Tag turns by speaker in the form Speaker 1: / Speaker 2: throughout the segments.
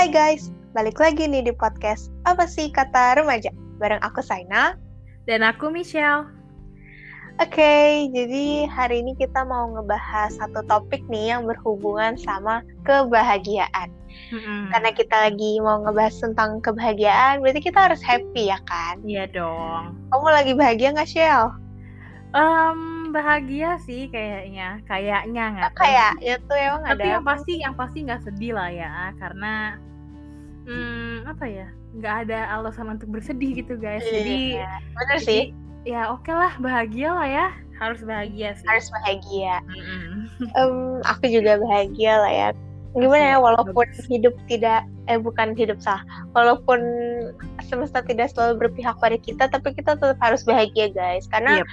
Speaker 1: Hai guys, balik lagi nih di podcast Apa sih Kata Remaja? Bareng aku Saina.
Speaker 2: Dan aku Michelle.
Speaker 1: Oke, jadi hari ini kita mau ngebahas satu topik nih yang berhubungan sama kebahagiaan.
Speaker 2: Mm-mm.
Speaker 1: Karena kita lagi mau ngebahas tentang kebahagiaan, berarti kita harus happy ya kan?
Speaker 2: Iya dong.
Speaker 1: Kamu lagi bahagia nggak, Shell?
Speaker 2: Em, bahagia sih kayaknya, kayaknya nggak.
Speaker 1: Kayak ya tuh emang
Speaker 2: Tapi
Speaker 1: ada
Speaker 2: yang pasti, yang pasti nggak sedih lah ya, karena hmm, apa ya, nggak ada alasan untuk bersedih gitu guys. Jadi,
Speaker 1: Iya, bener
Speaker 2: jadi,
Speaker 1: sih,
Speaker 2: ya oke lah, bahagia lah ya, harus bahagia sih.
Speaker 1: harus bahagia.
Speaker 2: Mm-mm.
Speaker 1: Em, aku juga bahagia lah ya. Gimana ya, walaupun hidup tidak, eh bukan hidup salah, walaupun semesta tidak selalu berpihak pada kita, tapi kita tetap harus bahagia guys. Karena
Speaker 2: Yep.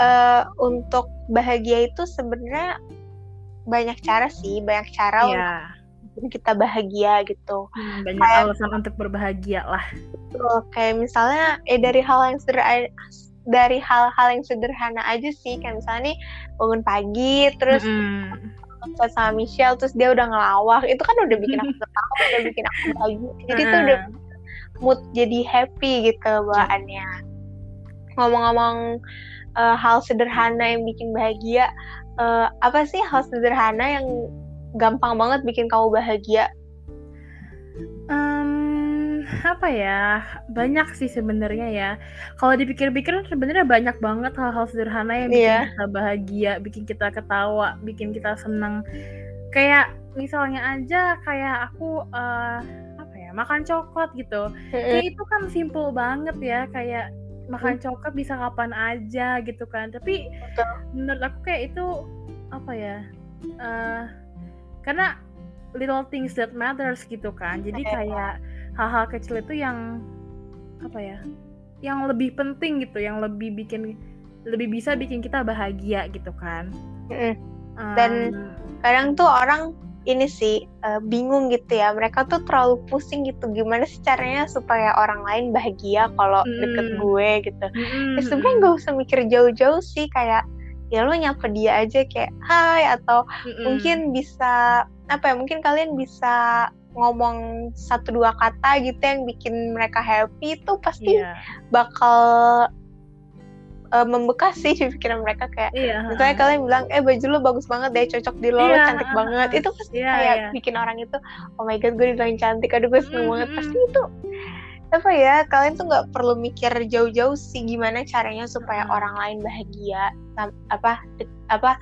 Speaker 1: eh, untuk bahagia itu sebenarnya banyak cara sih, banyak cara
Speaker 2: Iya.
Speaker 1: untuk bikin kita bahagia gitu.
Speaker 2: Hmm, banyak
Speaker 1: Kayak-
Speaker 2: alasan untuk berbahagia lah.
Speaker 1: Betul, kayak misalnya eh dari hal yang sederhana dari hal-hal yang sederhana aja sih. Kayak misalnya nih bangun pagi terus chat sama Michelle terus dia udah ngelawak. Itu kan udah bikin aku ketawa udah bikin aku bahagia. Jadi tuh udah mood jadi happy gitu bawaannya. Ngomong-ngomong eh, hal sederhana yang bikin bahagia eh, apa sih hal sederhana yang gampang banget bikin kamu bahagia?
Speaker 2: Em, apa ya? Banyak sih sebenarnya ya. Kalau dipikir-pikir sebenarnya banyak banget hal-hal sederhana yang bikin
Speaker 1: Iya.
Speaker 2: kita bahagia bikin kita ketawa bikin kita senang kayak misalnya aja kayak aku eh, apa ya makan coklat gitu. Kayak itu kan simple banget ya kayak makan coklat bisa kapan aja gitu kan. Tapi
Speaker 1: Betul.
Speaker 2: menurut aku kayak itu apa ya eh karena little things that matters gitu kan. Jadi
Speaker 1: Iya.
Speaker 2: kayak hal-hal kecil itu yang apa ya yang lebih penting gitu yang lebih bikin lebih bisa bikin kita bahagia gitu kan.
Speaker 1: Dan- kadang tuh orang ini sih eh, bingung gitu ya. Mereka tuh terlalu pusing gitu. Gimana sih caranya supaya orang lain bahagia kalau deket
Speaker 2: Hmm.
Speaker 1: gue gitu.
Speaker 2: Mm-mm,
Speaker 1: ya sebenarnya nggak usah mikir jauh-jauh sih. Kayak ya lo nyapa dia aja kayak hai atau
Speaker 2: mm-mm.
Speaker 1: mungkin bisa apa ya mungkin kalian bisa ngomong satu dua kata gitu yang bikin mereka happy itu pasti
Speaker 2: iya.
Speaker 1: bakal eh, membekas sih di pikiran mereka kayak
Speaker 2: iya
Speaker 1: misalnya kalian bilang eh baju lo bagus banget deh cocok di lo lo
Speaker 2: Iya,
Speaker 1: cantik banget itu pasti
Speaker 2: Iya,
Speaker 1: kayak
Speaker 2: iya.
Speaker 1: bikin orang itu oh my god gue dibilang cantik aduh gue seneng
Speaker 2: Mm,
Speaker 1: banget. Pasti itu apa ya kalian tuh nggak perlu mikir jauh-jauh sih gimana caranya supaya orang lain bahagia apa apa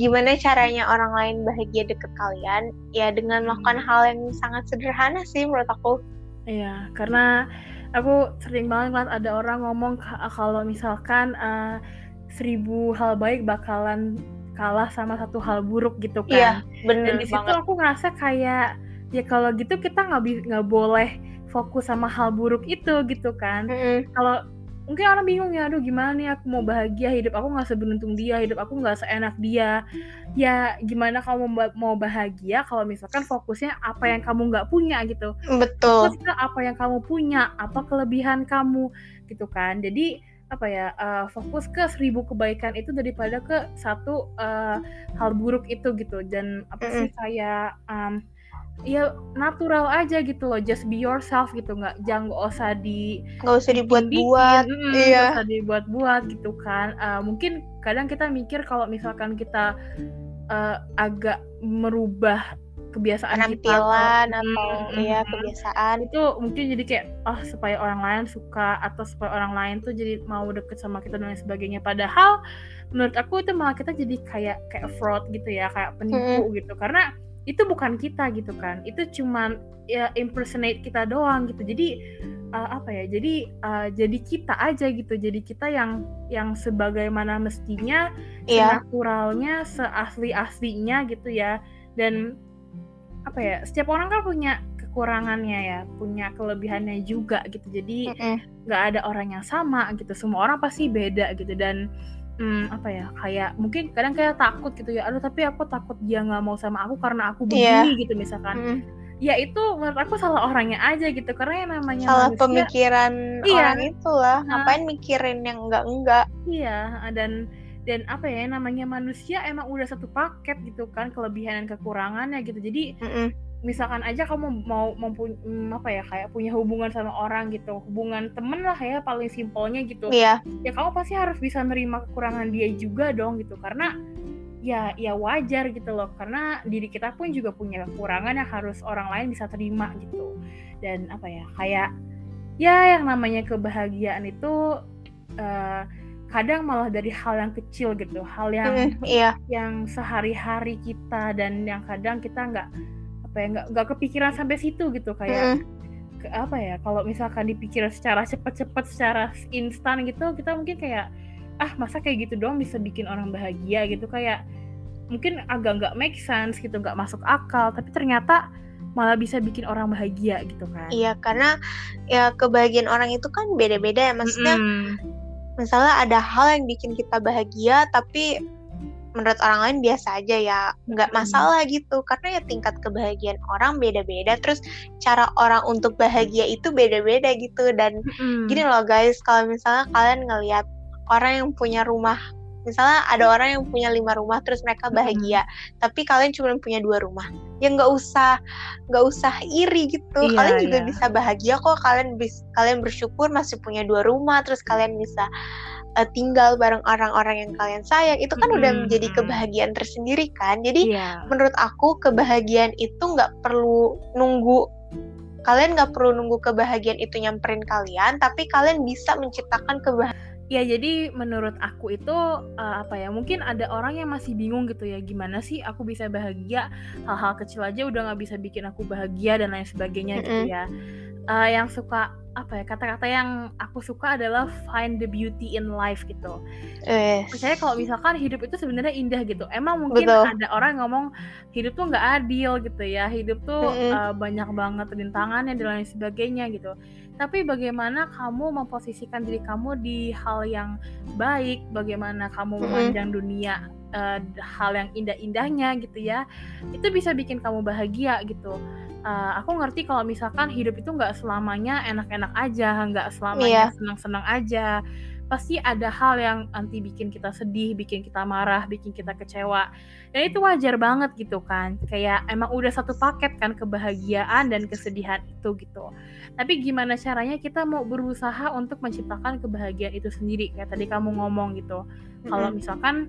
Speaker 1: gimana caranya orang lain bahagia deket kalian? Ya dengan melakukan hal yang sangat sederhana sih menurut aku.
Speaker 2: Iya, karena aku sering banget ngeliat ada orang ngomong ka- kalau misalkan eh, seribu hal baik bakalan kalah sama satu hal buruk gitu
Speaker 1: iya
Speaker 2: kan. Dan
Speaker 1: bener
Speaker 2: di situ aku ngerasa kayak ya kalau gitu kita nggak nggak boleh fokus sama hal buruk itu gitu kan.
Speaker 1: Mm-mm.
Speaker 2: Kalau mungkin orang bingung ya, aduh gimana nih aku mau bahagia hidup aku nggak seberuntung dia, hidup aku nggak seenak dia. Ya gimana kamu mau- bahagia kalau misalkan fokusnya apa yang kamu nggak punya gitu
Speaker 1: betul
Speaker 2: fokus ke apa yang kamu punya, apa kelebihan kamu gitu kan. Jadi apa ya eh, fokus ke seribu kebaikan itu daripada ke satu eh, hal buruk itu gitu dan apa sih kayak em, ya natural aja gitu loh just be yourself gitu nggak jangan nggak usah di
Speaker 1: nggak usah dibuat-buat
Speaker 2: bikin, mm,
Speaker 1: iya.
Speaker 2: nggak usah dibuat-buat gitu kan. Eh, mungkin kadang kita mikir kalau misalkan kita eh, agak merubah kebiasaan kita atau-
Speaker 1: penampilan
Speaker 2: Mm,
Speaker 1: atau
Speaker 2: mm,
Speaker 1: ya kebiasaan.
Speaker 2: Itu mungkin jadi kayak oh supaya orang lain suka atau supaya orang lain tuh jadi mau deket sama kita dan lain sebagainya. Padahal menurut aku itu malah kita jadi kayak kayak fraud gitu ya kayak penipu gitu. Karena itu bukan kita gitu kan. Itu cuman ya impersonate kita doang gitu. Jadi uh, apa ya jadi uh, jadi kita aja gitu. Jadi kita yang yang sebagaimana mestinya
Speaker 1: iya.
Speaker 2: naturalnya seasli aslinya gitu ya. Dan apa ya setiap orang kan punya kekurangannya ya punya kelebihannya juga gitu. Jadi nggak ada orang yang sama gitu. Semua orang pasti beda gitu. Dan hmm, apa ya kayak mungkin kadang kayak takut gitu ya aduh tapi aku takut dia nggak mau sama aku karena aku
Speaker 1: Iya.
Speaker 2: begini gitu misalkan
Speaker 1: Mm.
Speaker 2: ya itu menurut aku salah orangnya aja gitu karena yang namanya
Speaker 1: salah
Speaker 2: manusia
Speaker 1: pemikiran
Speaker 2: Iya.
Speaker 1: orang itulah
Speaker 2: Nah.
Speaker 1: ngapain mikirin yang enggak enggak
Speaker 2: Iya, dan dan apa ya namanya manusia emang udah satu paket gitu kan kelebihan dan kekurangannya gitu. Jadi
Speaker 1: Mm-mm.
Speaker 2: misalkan aja kamu mau mempunyai mm, apa ya kayak punya hubungan sama orang gitu hubungan temen lah ya paling simpelnya gitu
Speaker 1: Iya.
Speaker 2: ya kamu pasti harus bisa nerima kekurangan dia juga dong gitu karena ya ya wajar gitu loh karena diri kita pun juga punya kekurangan yang harus orang lain bisa terima gitu dan apa ya kayak ya yang namanya kebahagiaan itu uh, kadang malah dari hal yang kecil gitu hal yang
Speaker 1: Mm, iya.
Speaker 2: yang sehari-hari kita dan yang kadang kita nggak apa ya nggak nggak kepikiran sampai situ gitu kayak
Speaker 1: Mm,
Speaker 2: ke apa ya kalau misalkan dipikir secara cepat-cepat secara instan gitu kita mungkin kayak ah masa kayak gitu doang bisa bikin orang bahagia gitu kayak mungkin agak nggak make sense gitu nggak masuk akal tapi ternyata malah bisa bikin orang bahagia gitu kan
Speaker 1: Iya, karena ya kebahagiaan orang itu kan beda-beda ya. Maksudnya
Speaker 2: Mm-mm.
Speaker 1: Misalnya ada hal yang bikin kita bahagia tapi menurut orang lain biasa aja ya nggak
Speaker 2: Mm.
Speaker 1: masalah gitu karena ya tingkat kebahagiaan orang beda-beda terus cara orang untuk bahagia itu beda-beda gitu dan
Speaker 2: Mm-mm.
Speaker 1: gini loh guys kalau misalnya kalian ngelihat orang yang punya rumah misalnya ada orang yang punya lima rumah terus mereka bahagia. Tapi kalian cuma punya dua rumah. Ya nggak usah nggak usah iri gitu.
Speaker 2: Iya,
Speaker 1: kalian juga
Speaker 2: iya.
Speaker 1: bisa bahagia kok. Kalian bis kalian bersyukur masih punya dua rumah terus kalian bisa eh, tinggal bareng orang-orang yang kalian sayang. Itu kan udah
Speaker 2: Mm-mm,
Speaker 1: menjadi kebahagiaan tersendiri kan. Jadi
Speaker 2: Iya.
Speaker 1: menurut aku kebahagiaan itu nggak perlu nunggu kalian nggak perlu nunggu kebahagiaan itu nyamperin kalian tapi kalian bisa menciptakan kebahagiaan
Speaker 2: Ya jadi menurut aku itu eh, apa ya mungkin ada orang yang masih bingung gitu ya gimana sih aku bisa bahagia hal-hal kecil aja udah nggak bisa bikin aku bahagia dan lain sebagainya gitu
Speaker 1: Mm-mm.
Speaker 2: ya. Eh, yang suka apa ya kata-kata yang aku suka adalah find the beauty in life gitu.
Speaker 1: eh,
Speaker 2: Percaya kalau misalkan hidup itu sebenarnya indah gitu. Emang mungkin
Speaker 1: Betul.
Speaker 2: ada orang yang ngomong hidup tuh nggak adil gitu ya. Hidup tuh
Speaker 1: Mm-mm.
Speaker 2: eh, banyak banget rintangannya dan lain sebagainya gitu. Tapi bagaimana kamu memposisikan diri kamu di hal yang baik, bagaimana kamu memandang dunia eh, hal yang indah-indahnya gitu ya. Itu bisa bikin kamu bahagia gitu. Eh, aku ngerti kalau misalkan hidup itu nggak selamanya enak-enak aja, nggak selamanya
Speaker 1: Iya.
Speaker 2: senang-senang aja. Pasti ada hal yang nanti bikin kita sedih, bikin kita marah, bikin kita kecewa. Dan itu wajar banget gitu kan. Kayak emang udah satu paket kan kebahagiaan dan kesedihan itu gitu. Tapi gimana caranya kita mau berusaha untuk menciptakan kebahagiaan itu sendiri kayak tadi kamu ngomong gitu. Kalau misalkan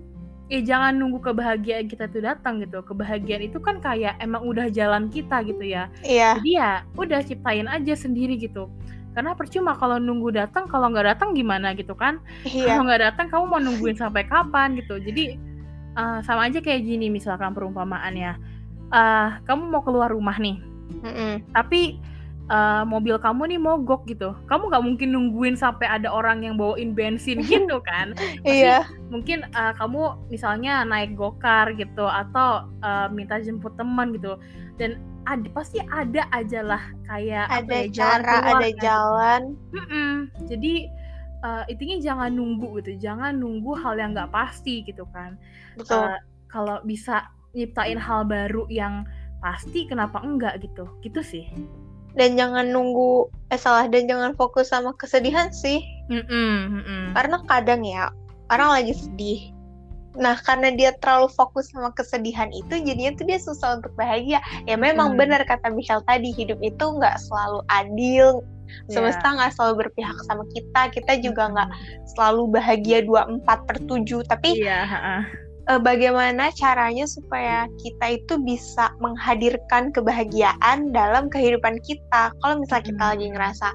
Speaker 2: ya jangan nunggu kebahagiaan kita tuh datang gitu. Kebahagiaan itu kan kayak emang udah jalan kita gitu ya.
Speaker 1: iya
Speaker 2: Jadi ya udah ciptain aja sendiri gitu. Karena percuma kalau nunggu datang, kalau nggak datang gimana gitu kan?
Speaker 1: iya
Speaker 2: Kalau nggak datang kamu mau nungguin sampai kapan gitu. Jadi eh, sama aja kayak gini misalkan perumpamaannya. Eh, kamu mau keluar rumah nih,
Speaker 1: Mm-mm.
Speaker 2: tapi eh, mobil kamu nih mogok gitu. Kamu nggak mungkin nungguin sampai ada orang yang bawain bensin gitu kan? Pasti
Speaker 1: iya
Speaker 2: mungkin eh, kamu misalnya naik gokar gitu atau eh, minta jemput teman gitu dan ada pasti ada aja lah kayak
Speaker 1: ada
Speaker 2: ya, jalan
Speaker 1: cara
Speaker 2: keluar
Speaker 1: ada
Speaker 2: kan.
Speaker 1: jalan.
Speaker 2: Mm-mm. jadi eh, intinya jangan nunggu gitu jangan nunggu hal yang nggak pasti gitu kan.
Speaker 1: Betul.
Speaker 2: Eh, kalau bisa nyiptain hal baru yang pasti kenapa enggak gitu? Gitu sih.
Speaker 1: Dan jangan nunggu eh salah dan jangan fokus sama kesedihan sih.
Speaker 2: Mm-mm, mm-mm.
Speaker 1: karena kadang ya orang lagi sedih nah karena dia terlalu fokus sama kesedihan itu jadinya tuh dia susah untuk bahagia ya memang
Speaker 2: Hmm.
Speaker 1: benar kata Michelle tadi hidup itu nggak selalu adil
Speaker 2: Ya.
Speaker 1: semesta nggak selalu berpihak sama kita kita juga nggak selalu bahagia 24 per 7 tapi
Speaker 2: iya ha-ha.
Speaker 1: eh, bagaimana caranya supaya kita itu bisa menghadirkan kebahagiaan dalam kehidupan kita. Kalau misalnya kita
Speaker 2: Mm.
Speaker 1: lagi ngerasa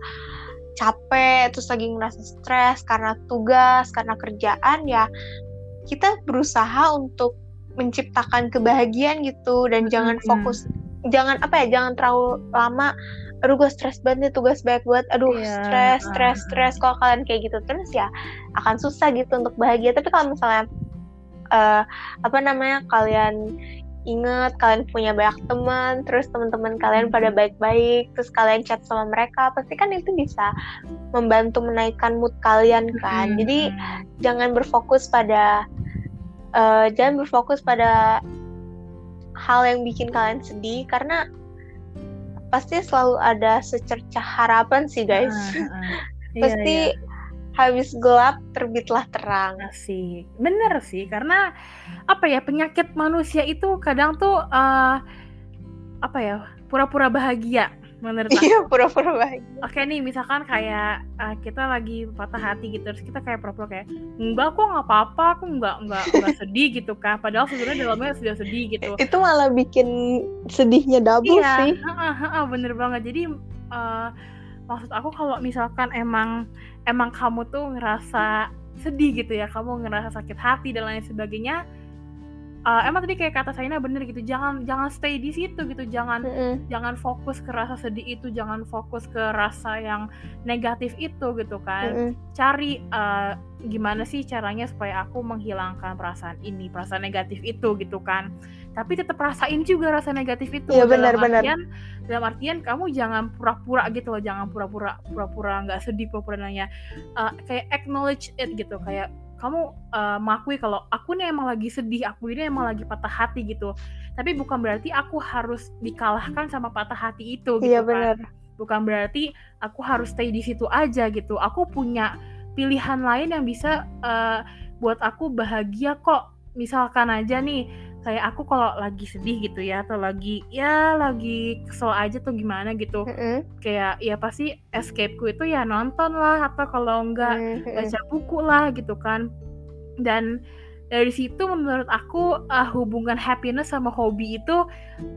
Speaker 1: capek, terus lagi ngerasa stres karena tugas, karena kerjaan, ya kita berusaha untuk menciptakan kebahagiaan gitu dan jangan fokus, jangan apa ya, jangan terlalu lama. Aduh gue stres banget nih tugas banyak banget. Aduh
Speaker 2: Iya,
Speaker 1: stres,
Speaker 2: ah,
Speaker 1: stres, stres. Kalau kalian kayak gitu terus ya akan susah gitu untuk bahagia. Tapi kalau misalnya eh, apa namanya kalian inget kalian punya banyak teman terus teman-teman kalian pada baik-baik terus kalian chat sama mereka pasti kan itu bisa membantu menaikkan mood kalian kan
Speaker 2: Mm-mm.
Speaker 1: jadi jangan berfokus pada eh, jangan berfokus pada hal yang bikin kalian sedih karena pasti selalu ada secercah harapan sih guys
Speaker 2: ah. Iya,
Speaker 1: pasti
Speaker 2: iya.
Speaker 1: Habis gelap terbitlah terang
Speaker 2: sih bener sih karena apa ya penyakit manusia itu kadang tuh eh, apa ya pura-pura bahagia menurut aku.
Speaker 1: Iya, pura-pura bahagia.
Speaker 2: Oke nih, misalkan kayak uh, kita lagi patah hati gitu, terus kita kayak pura-pura kayak enggak kok nggak apa-apa, aku nggak nggak nggak sedih gitu kan. Padahal sebenarnya dalamnya sudah sedih gitu.
Speaker 1: Itu malah bikin sedihnya double
Speaker 2: iya,
Speaker 1: sih.
Speaker 2: heeh, bener banget. Jadi uh, maksud aku kalau misalkan emang emang kamu tuh ngerasa sedih gitu ya, kamu ngerasa sakit hati dan lain sebagainya, uh, emang tadi kayak kata Saina bener gitu jangan jangan stay di situ gitu jangan
Speaker 1: Mm -mm.
Speaker 2: jangan fokus ke rasa sedih itu jangan fokus ke rasa yang negatif itu gitu kan
Speaker 1: Mm-mm.
Speaker 2: cari uh, gimana sih caranya supaya aku menghilangkan perasaan ini perasaan negatif itu gitu kan tapi tetap rasain juga rasa negatif itu.
Speaker 1: Iya,
Speaker 2: dalam
Speaker 1: benar, benar.
Speaker 2: artian dalam artian kamu jangan pura-pura gitu loh jangan pura-pura pura-pura nggak sedih pura-pura nanya. Uh, kayak acknowledge it gitu kayak kamu uh, mengakui kalau aku nih emang lagi sedih aku ini emang lagi patah hati gitu. Tapi bukan berarti aku harus dikalahkan sama patah hati itu gitu
Speaker 1: Iya
Speaker 2: kan.
Speaker 1: benar.
Speaker 2: bukan berarti aku harus stay di situ aja gitu. Aku punya pilihan lain yang bisa uh, buat aku bahagia kok. Misalkan aja nih kayak aku kalau lagi sedih gitu ya atau lagi ya lagi kesel aja tuh gimana gitu
Speaker 1: Mm-mm.
Speaker 2: kayak ya pasti escapeku itu ya nonton lah atau kalau enggak
Speaker 1: Mm-mm.
Speaker 2: baca buku lah gitu kan dan dari situ menurut aku uh, hubungan happiness sama hobi itu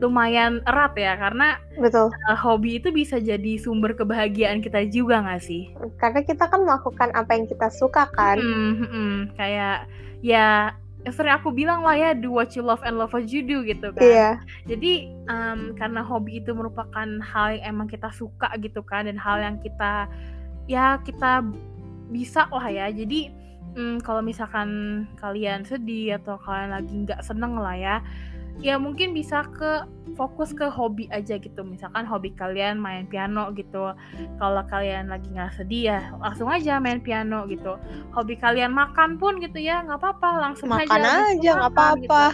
Speaker 2: lumayan erat ya karena
Speaker 1: Betul.
Speaker 2: uh, hobi itu bisa jadi sumber kebahagiaan kita juga nggak sih?
Speaker 1: Karena kita kan melakukan apa yang kita suka kan.
Speaker 2: Hmm, hmm, hmm. kayak ya yang sering aku bilang lah ya do what you love and love what you do gitu kan.
Speaker 1: Iya.
Speaker 2: Jadi um, karena hobi itu merupakan hal yang emang kita suka gitu kan dan hal yang kita ya kita bisa lah ya. Jadi mm, kalau misalkan kalian sedih atau kalian lagi nggak seneng lah ya, ya mungkin bisa ke fokus ke hobi aja gitu. Misalkan hobi kalian main piano gitu. Kalau kalian lagi nggak sedih ya langsung aja main piano gitu. Hobi kalian makan pun gitu ya nggak apa-apa langsung
Speaker 1: Makan
Speaker 2: aja.
Speaker 1: aja nggak
Speaker 2: gitu
Speaker 1: apa-apa.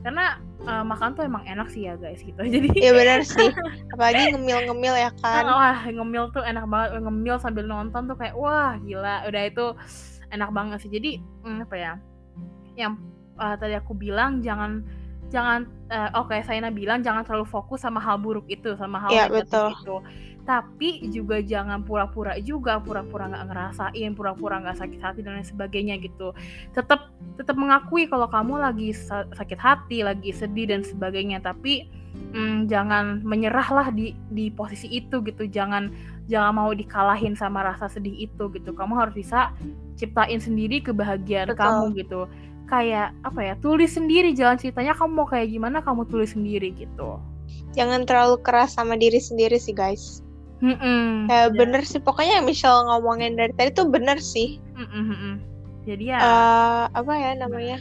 Speaker 2: karena uh, makan tuh emang enak sih ya guys gitu jadi
Speaker 1: Iya benar sih. Apalagi ngemil-ngemil ya kan.
Speaker 2: wah ngemil tuh enak banget ngemil sambil nonton tuh kayak wah gila udah itu enak banget sih jadi hmm, apa ya yang uh, tadi aku bilang jangan jangan uh, oke Saina bilang jangan terlalu fokus sama hal buruk itu sama hal
Speaker 1: Iya,
Speaker 2: negatif
Speaker 1: betul.
Speaker 2: itu. Tapi juga jangan pura-pura juga pura-pura nggak ngerasain pura-pura nggak sakit hati dan lain sebagainya gitu. Tetap tetap mengakui kalau kamu lagi sa- sakit hati lagi sedih dan sebagainya. Tapi mm, jangan menyerahlah di di posisi itu gitu. Jangan jangan mau dikalahin sama rasa sedih itu gitu. Kamu harus bisa ciptain sendiri kebahagiaan
Speaker 1: Betul.
Speaker 2: kamu gitu kayak apa ya tulis sendiri jalan ceritanya kamu mau kayak gimana kamu tulis sendiri gitu
Speaker 1: Jangan terlalu keras sama diri sendiri sih guys.
Speaker 2: Mm-mm.
Speaker 1: Ya,
Speaker 2: Ya.
Speaker 1: bener sih. Pokoknya yang Michelle ngomongin dari tadi tuh bener sih.
Speaker 2: Mm-mm, mm-mm. jadi ya
Speaker 1: eh apa ya namanya?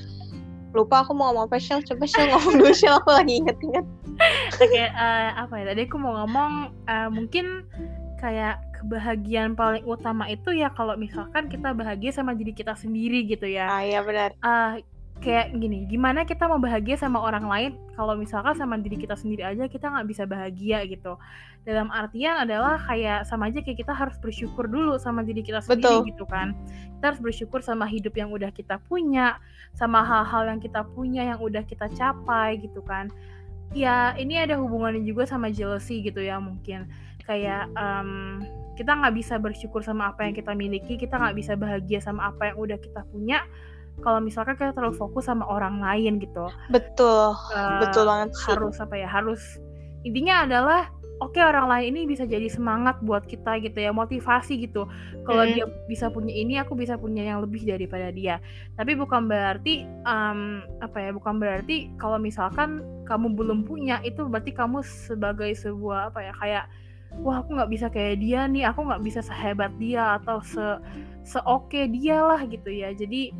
Speaker 1: Lupa aku mau ngomong apa Shell. Coba Shell ngomong dulu Shell. Aku lagi inget-inget.
Speaker 2: kayak eh, apa ya tadi aku mau ngomong eh, mungkin kayak kebahagiaan paling utama itu ya kalau misalkan kita bahagia sama diri kita sendiri gitu ya.
Speaker 1: Ah iya benar.
Speaker 2: Ah, kayak gini gimana kita mau bahagia sama orang lain kalau misalkan sama diri kita sendiri aja kita nggak bisa bahagia gitu. Dalam artian adalah kayak sama aja kayak kita harus bersyukur dulu sama diri kita sendiri
Speaker 1: Betul.
Speaker 2: gitu kan. Kita harus bersyukur sama hidup yang udah kita punya sama hal-hal yang kita punya yang udah kita capai gitu kan. Ya ini ada hubungannya juga sama jealousy gitu ya mungkin kayak em, kita nggak bisa bersyukur sama apa yang kita miliki kita nggak bisa bahagia sama apa yang udah kita punya kalau misalkan kita terlalu fokus sama orang lain gitu
Speaker 1: Betul.
Speaker 2: Eh,
Speaker 1: Betul banget sih.
Speaker 2: harus apa ya harus intinya adalah oke orang lain ini bisa jadi semangat buat kita gitu ya motivasi gitu kalau
Speaker 1: Mm.
Speaker 2: dia bisa punya ini aku bisa punya yang lebih daripada dia tapi bukan berarti em, apa ya bukan berarti kalau misalkan kamu belum punya itu berarti kamu sebagai sebuah apa ya kayak wah aku nggak bisa kayak dia nih aku nggak bisa sehebat dia atau se seoke dia lah gitu ya. Jadi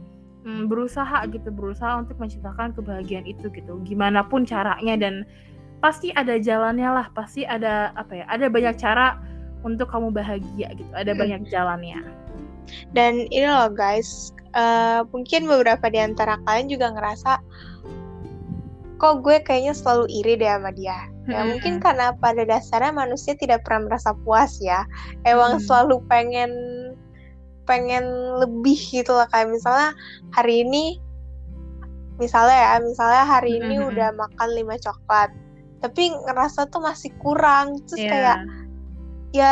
Speaker 2: mm, berusaha gitu berusaha untuk menciptakan kebahagiaan itu gitu. Gimana pun caranya dan pasti ada jalannya lah pasti ada apa ya ada banyak cara untuk kamu bahagia gitu ada
Speaker 1: Hmm.
Speaker 2: banyak jalannya.
Speaker 1: Dan ini loh guys, eh, mungkin beberapa di antara kalian juga ngerasa kok gue kayaknya selalu iri deh sama dia. Ya
Speaker 2: Hmm.
Speaker 1: mungkin karena pada dasarnya manusia tidak pernah merasa puas ya. Emang
Speaker 2: Hmm.
Speaker 1: selalu pengen pengen lebih gitu lah kayak misalnya hari ini misalnya ya, misalnya hari ini
Speaker 2: Hmm,
Speaker 1: udah makan 5 coklat. tapi ngerasa tuh masih kurang terus
Speaker 2: Iya.
Speaker 1: kayak ya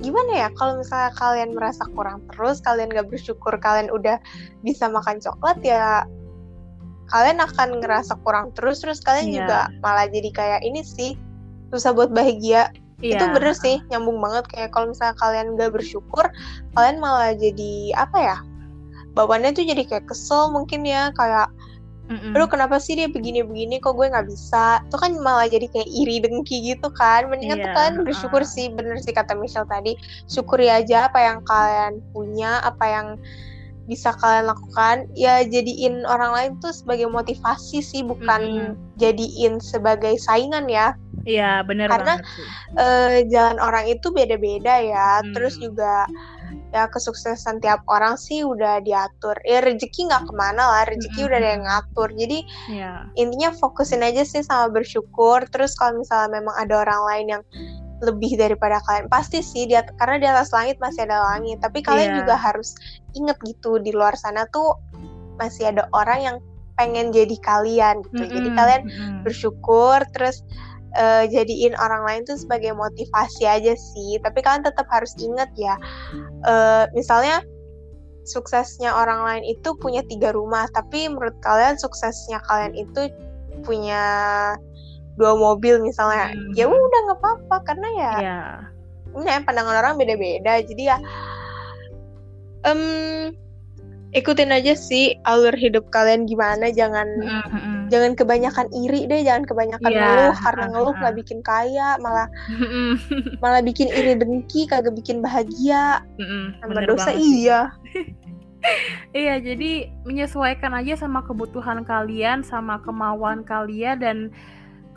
Speaker 1: gimana ya kalau misalnya kalian merasa kurang terus kalian gak bersyukur kalian udah bisa makan coklat ya kalian akan ngerasa kurang terus terus kalian
Speaker 2: Iya.
Speaker 1: juga malah jadi kayak ini sih susah buat bahagia.
Speaker 2: Iya.
Speaker 1: itu bener sih nyambung banget. Kayak kalau misalnya kalian gak bersyukur kalian malah jadi apa ya bawaannya tuh jadi kayak kesel mungkin ya kayak aduh kenapa sih dia begini-begini kok gue nggak bisa? Itu kan malah jadi kayak iri dengki gitu kan. Mendingan tuh
Speaker 2: Iya,
Speaker 1: kalian bersyukur
Speaker 2: uh.
Speaker 1: sih bener sih kata Michelle tadi. Syukuri aja apa yang kalian punya apa yang bisa kalian lakukan ya jadiin orang lain tuh sebagai motivasi sih bukan jadiin sebagai saingan ya
Speaker 2: Iya, bener
Speaker 1: Karena-
Speaker 2: banget
Speaker 1: eh jalan orang itu beda-beda ya.
Speaker 2: Hmm.
Speaker 1: Terus juga ya kesuksesan tiap orang sih udah diatur. Ya rezeki nggak ke mana lah, rezeki
Speaker 2: Mm-mm.
Speaker 1: udah ada yang ngatur. Jadi
Speaker 2: Iya.
Speaker 1: intinya fokusin aja sih sama bersyukur. Terus kalau misalnya memang ada orang lain yang lebih daripada kalian, pasti sih di at- karena di atas langit masih ada langit. Tapi kalian
Speaker 2: Iya.
Speaker 1: juga harus inget gitu di luar sana tuh masih ada orang yang pengen jadi kalian gitu. Jadi
Speaker 2: Mm-mm,
Speaker 1: kalian
Speaker 2: mm-mm.
Speaker 1: bersyukur terus eh, jadiin orang lain tuh sebagai motivasi aja sih tapi kalian tetap harus ingat ya eh, misalnya suksesnya orang lain itu punya tiga rumah tapi menurut kalian suksesnya kalian itu punya dua mobil misalnya
Speaker 2: Hmm.
Speaker 1: ya udah nggak apa-apa karena ya
Speaker 2: Iya.
Speaker 1: ini pandangan orang beda-beda jadi ya em ikutin aja sih alur hidup kalian gimana jangan
Speaker 2: mm-mm.
Speaker 1: jangan kebanyakan iri deh jangan kebanyakan
Speaker 2: Iya,
Speaker 1: ngeluh karena
Speaker 2: uh,
Speaker 1: ngeluh
Speaker 2: uh,
Speaker 1: nggak bikin kaya malah malah bikin iri dengki kagak bikin bahagia
Speaker 2: Mm-mm,
Speaker 1: tambah
Speaker 2: bener
Speaker 1: dosa
Speaker 2: banget sih.
Speaker 1: iya
Speaker 2: Iya, jadi menyesuaikan aja sama kebutuhan kalian, sama kemauan kalian dan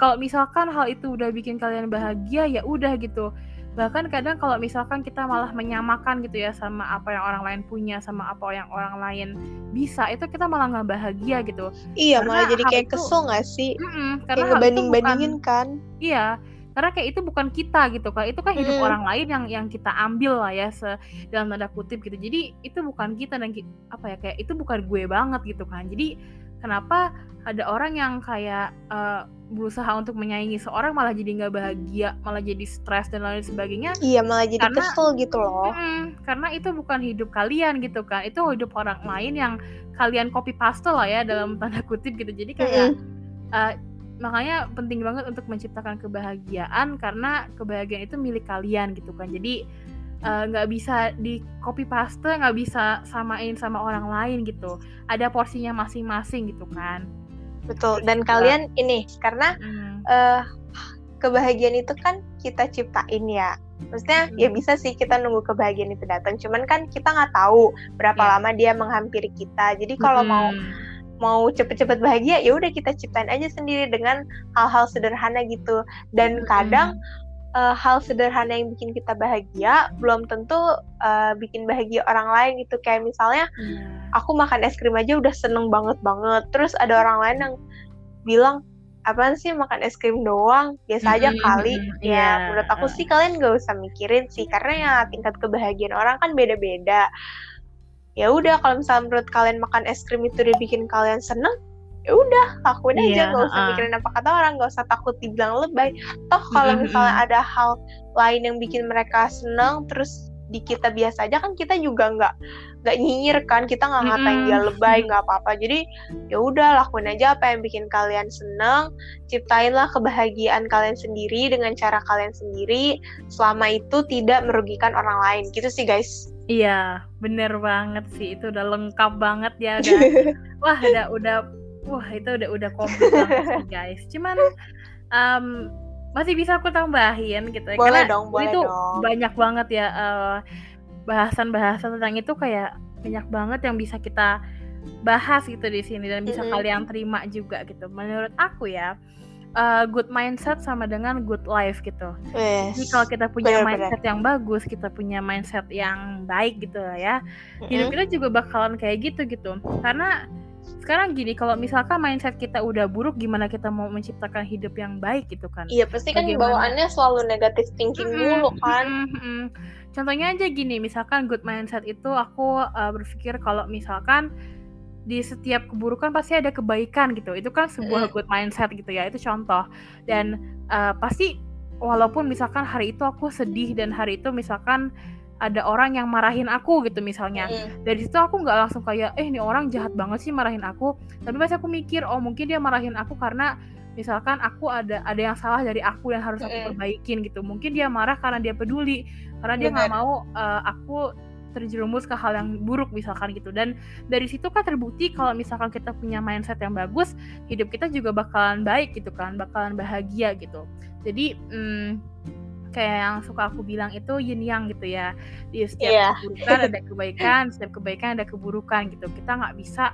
Speaker 2: kalau misalkan hal itu udah bikin kalian bahagia ya udah gitu. Bahkan kadang kalau misalkan kita malah menyamakan gitu ya sama apa yang orang lain punya sama apa yang orang lain bisa, itu kita malah nggak bahagia gitu.
Speaker 1: iya
Speaker 2: Karena
Speaker 1: malah jadi kayak
Speaker 2: itu-
Speaker 1: kesel nggak sih
Speaker 2: Mm-mm,
Speaker 1: kayak
Speaker 2: karena hal itu
Speaker 1: ngebanding bandingin
Speaker 2: bukan-
Speaker 1: kan
Speaker 2: Iya, karena kayak itu bukan kita gitu kan. Itu kan hidup
Speaker 1: Mm-mm.
Speaker 2: orang lain yang yang kita ambil lah ya se dalam tanda kutip gitu. Jadi itu bukan kita dan apa ya kayak itu bukan gue banget gitu kan. Jadi kenapa ada orang yang kayak eh, berusaha untuk menyaingi seorang malah jadi nggak bahagia, malah jadi stres dan lain sebagainya.
Speaker 1: iya malah jadi
Speaker 2: Karena-
Speaker 1: kesel gitu loh
Speaker 2: Mm-mm, karena itu bukan hidup kalian gitu kan. Itu hidup orang lain yang kalian copy paste lah ya dalam tanda kutip gitu. Jadi kayak
Speaker 1: Mm-mm.
Speaker 2: uh, makanya penting banget untuk menciptakan kebahagiaan karena kebahagiaan itu milik kalian gitu kan jadi uh, nggak bisa di copy paste nggak bisa samain sama orang lain gitu ada porsinya masing-masing gitu kan
Speaker 1: betul
Speaker 2: Terus
Speaker 1: dan
Speaker 2: juga-
Speaker 1: kalian ini karena
Speaker 2: Mm,
Speaker 1: eh kebahagiaan itu kan kita ciptain ya maksudnya ya
Speaker 2: Hmm.
Speaker 1: bisa sih kita nunggu kebahagiaan itu datang cuman kan kita nggak tahu berapa
Speaker 2: Iya.
Speaker 1: lama dia menghampiri kita jadi kalau mau
Speaker 2: mm-mm.
Speaker 1: mau cepet-cepet bahagia ya udah kita ciptain aja sendiri dengan hal-hal sederhana gitu dan
Speaker 2: Mm-mm.
Speaker 1: kadang eh, hal sederhana yang bikin kita bahagia belum tentu eh, bikin bahagia orang lain gitu. Kayak misalnya
Speaker 2: Iya.
Speaker 1: aku makan es krim aja udah seneng banget banget. Terus ada orang lain yang bilang apaan sih makan es krim doang? Biasa aja
Speaker 2: Mm-mm,
Speaker 1: kali.
Speaker 2: Mm-mm,
Speaker 1: ya
Speaker 2: iya.
Speaker 1: menurut aku sih kalian gak usah mikirin sih karena ya tingkat kebahagiaan orang kan beda-beda. Ya udah kalau misalnya menurut kalian makan es krim itu udah bikin kalian seneng ya udah lakuin aja
Speaker 2: Iya,
Speaker 1: gak usah
Speaker 2: uh.
Speaker 1: mikirin apa kata orang gak usah takut dibilang lebay. Toh kalau misalnya ada hal lain yang bikin mereka seneng terus di kita biasa aja kan kita juga nggak nggak nyinyir kan kita nggak ngatain dia lebay nggak apa-apa. Jadi ya udah lakuin aja apa yang bikin kalian seneng ciptainlah kebahagiaan kalian sendiri dengan cara kalian sendiri. Selama itu tidak merugikan orang lain. Gitu sih guys.
Speaker 2: Iya bener banget sih. Itu udah lengkap banget ya udah wah udah udah wah itu udah udah komplit banget sih guys. Cuman em, masih bisa aku tambahin gitu ya.
Speaker 1: Boleh
Speaker 2: karena
Speaker 1: dong boleh
Speaker 2: itu
Speaker 1: dong.
Speaker 2: banyak banget ya eh, bahasan-bahasan tentang itu kayak banyak banget yang bisa kita bahas gitu di sini dan bisa
Speaker 1: Mm-mm.
Speaker 2: kalian terima juga gitu. Menurut aku ya eh, good mindset sama dengan good life gitu.
Speaker 1: Wes,
Speaker 2: jadi kalau kita punya
Speaker 1: benar-benar.
Speaker 2: mindset yang bagus kita punya mindset yang baik gitu lah ya hidup
Speaker 1: Mm-mm.
Speaker 2: kita juga bakalan kayak gitu gitu. Karena sekarang gini kalau misalkan mindset kita udah buruk gimana kita mau menciptakan hidup yang baik gitu kan
Speaker 1: iya pasti kan
Speaker 2: Bagaimana?
Speaker 1: bawaannya selalu negatif thinking
Speaker 2: Mm-mm,
Speaker 1: dulu kan
Speaker 2: mm-mm, mm-mm. Contohnya aja gini, misalkan good mindset itu aku uh, berpikir kalau misalkan di setiap keburukan pasti ada kebaikan gitu itu kan sebuah
Speaker 1: Mm.
Speaker 2: good mindset gitu ya itu contoh dan uh, pasti walaupun misalkan hari itu aku sedih dan hari itu misalkan ada orang yang marahin aku gitu misalnya.
Speaker 1: Mm.
Speaker 2: dari situ aku nggak langsung kayak eh ini orang jahat banget sih marahin aku. Tapi pas aku mikir oh mungkin dia marahin aku karena misalkan aku ada ada yang salah dari aku yang harus aku
Speaker 1: Mm-mm.
Speaker 2: perbaikin gitu. Mungkin dia marah karena dia peduli karena dia nggak mau uh, aku terjerumus ke hal yang buruk misalkan gitu. Dan dari situ kan terbukti kalau misalkan kita punya mindset yang bagus hidup kita juga bakalan baik gitu kan bakalan bahagia gitu. Jadi hmm, kayak yang suka aku bilang itu yin yang gitu ya di setiap
Speaker 1: Iya.
Speaker 2: keburukan ada kebaikan setiap kebaikan ada keburukan gitu kita nggak bisa